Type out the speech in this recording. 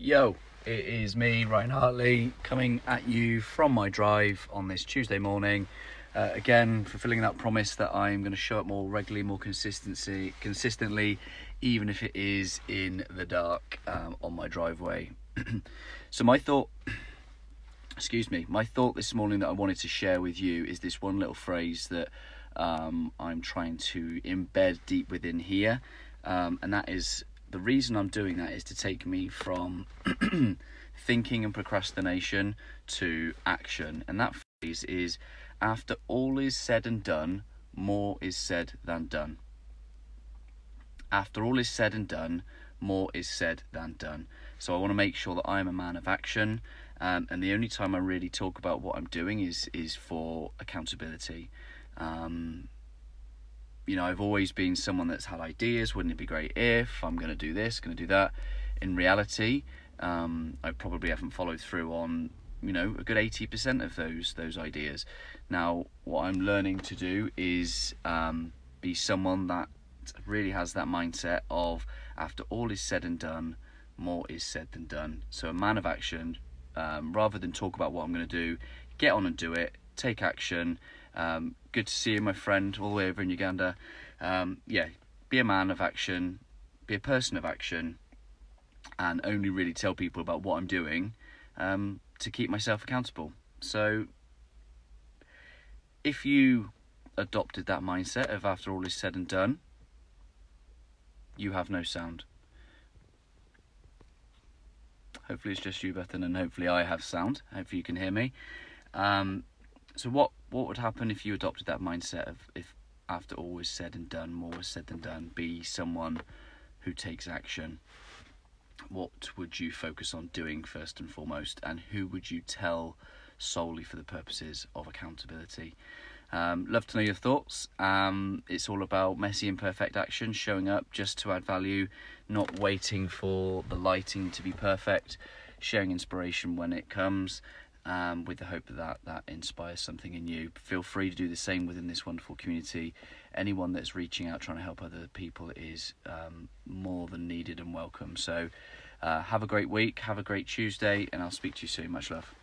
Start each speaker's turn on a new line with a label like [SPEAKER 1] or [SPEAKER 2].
[SPEAKER 1] Yo, it is me, Ryan Hartley, coming at you from my drive on this Tuesday morning. Uh, again, fulfilling that promise that I'm going to show up more regularly, more consistency, consistently, even if it is in the dark um, on my driveway. so my thought, excuse me, my thought this morning that I wanted to share with you is this one little phrase that um, I'm trying to embed deep within here, um, and that is the reason I'm doing that is to take me from thinking and procrastination to action. And that phrase is after all is said and done, more is said than done. After all is said and done, more is said than done. So I want to make sure that I'm a man of action. Um, and the only time I really talk about what I'm doing is is for accountability. Um, you know, I've always been someone that's had ideas. Wouldn't it be great if I'm going to do this, going to do that? In reality, um, I probably haven't followed through on you know a good 80% of those those ideas. Now, what I'm learning to do is um, be someone that really has that mindset of after all is said and done, more is said than done. So a man of action, um, rather than talk about what I'm going to do, get on and do it. Take action um, good to see you, my friend, all the way over in Uganda. Um, yeah, be a man of action, be a person of action, and only really tell people about what I'm doing um, to keep myself accountable. So, if you adopted that mindset of after all is said and done, you have no sound. Hopefully, it's just you, Bethan, and hopefully, I have sound. Hopefully, you can hear me. Um, so, what what would happen if you adopted that mindset of if after all was said and done, more was said than done, be someone who takes action? What would you focus on doing first and foremost, and who would you tell solely for the purposes of accountability? Um, love to know your thoughts. Um, it's all about messy and perfect action, showing up just to add value, not waiting for the lighting to be perfect, sharing inspiration when it comes, um, with the hope that, that inspires something in you. Feel free to do the same within this wonderful community. Anyone that's reaching out trying to help other people is um, more than needed and welcome. So, uh, have a great week, have a great Tuesday, and I'll speak to you soon. Much love.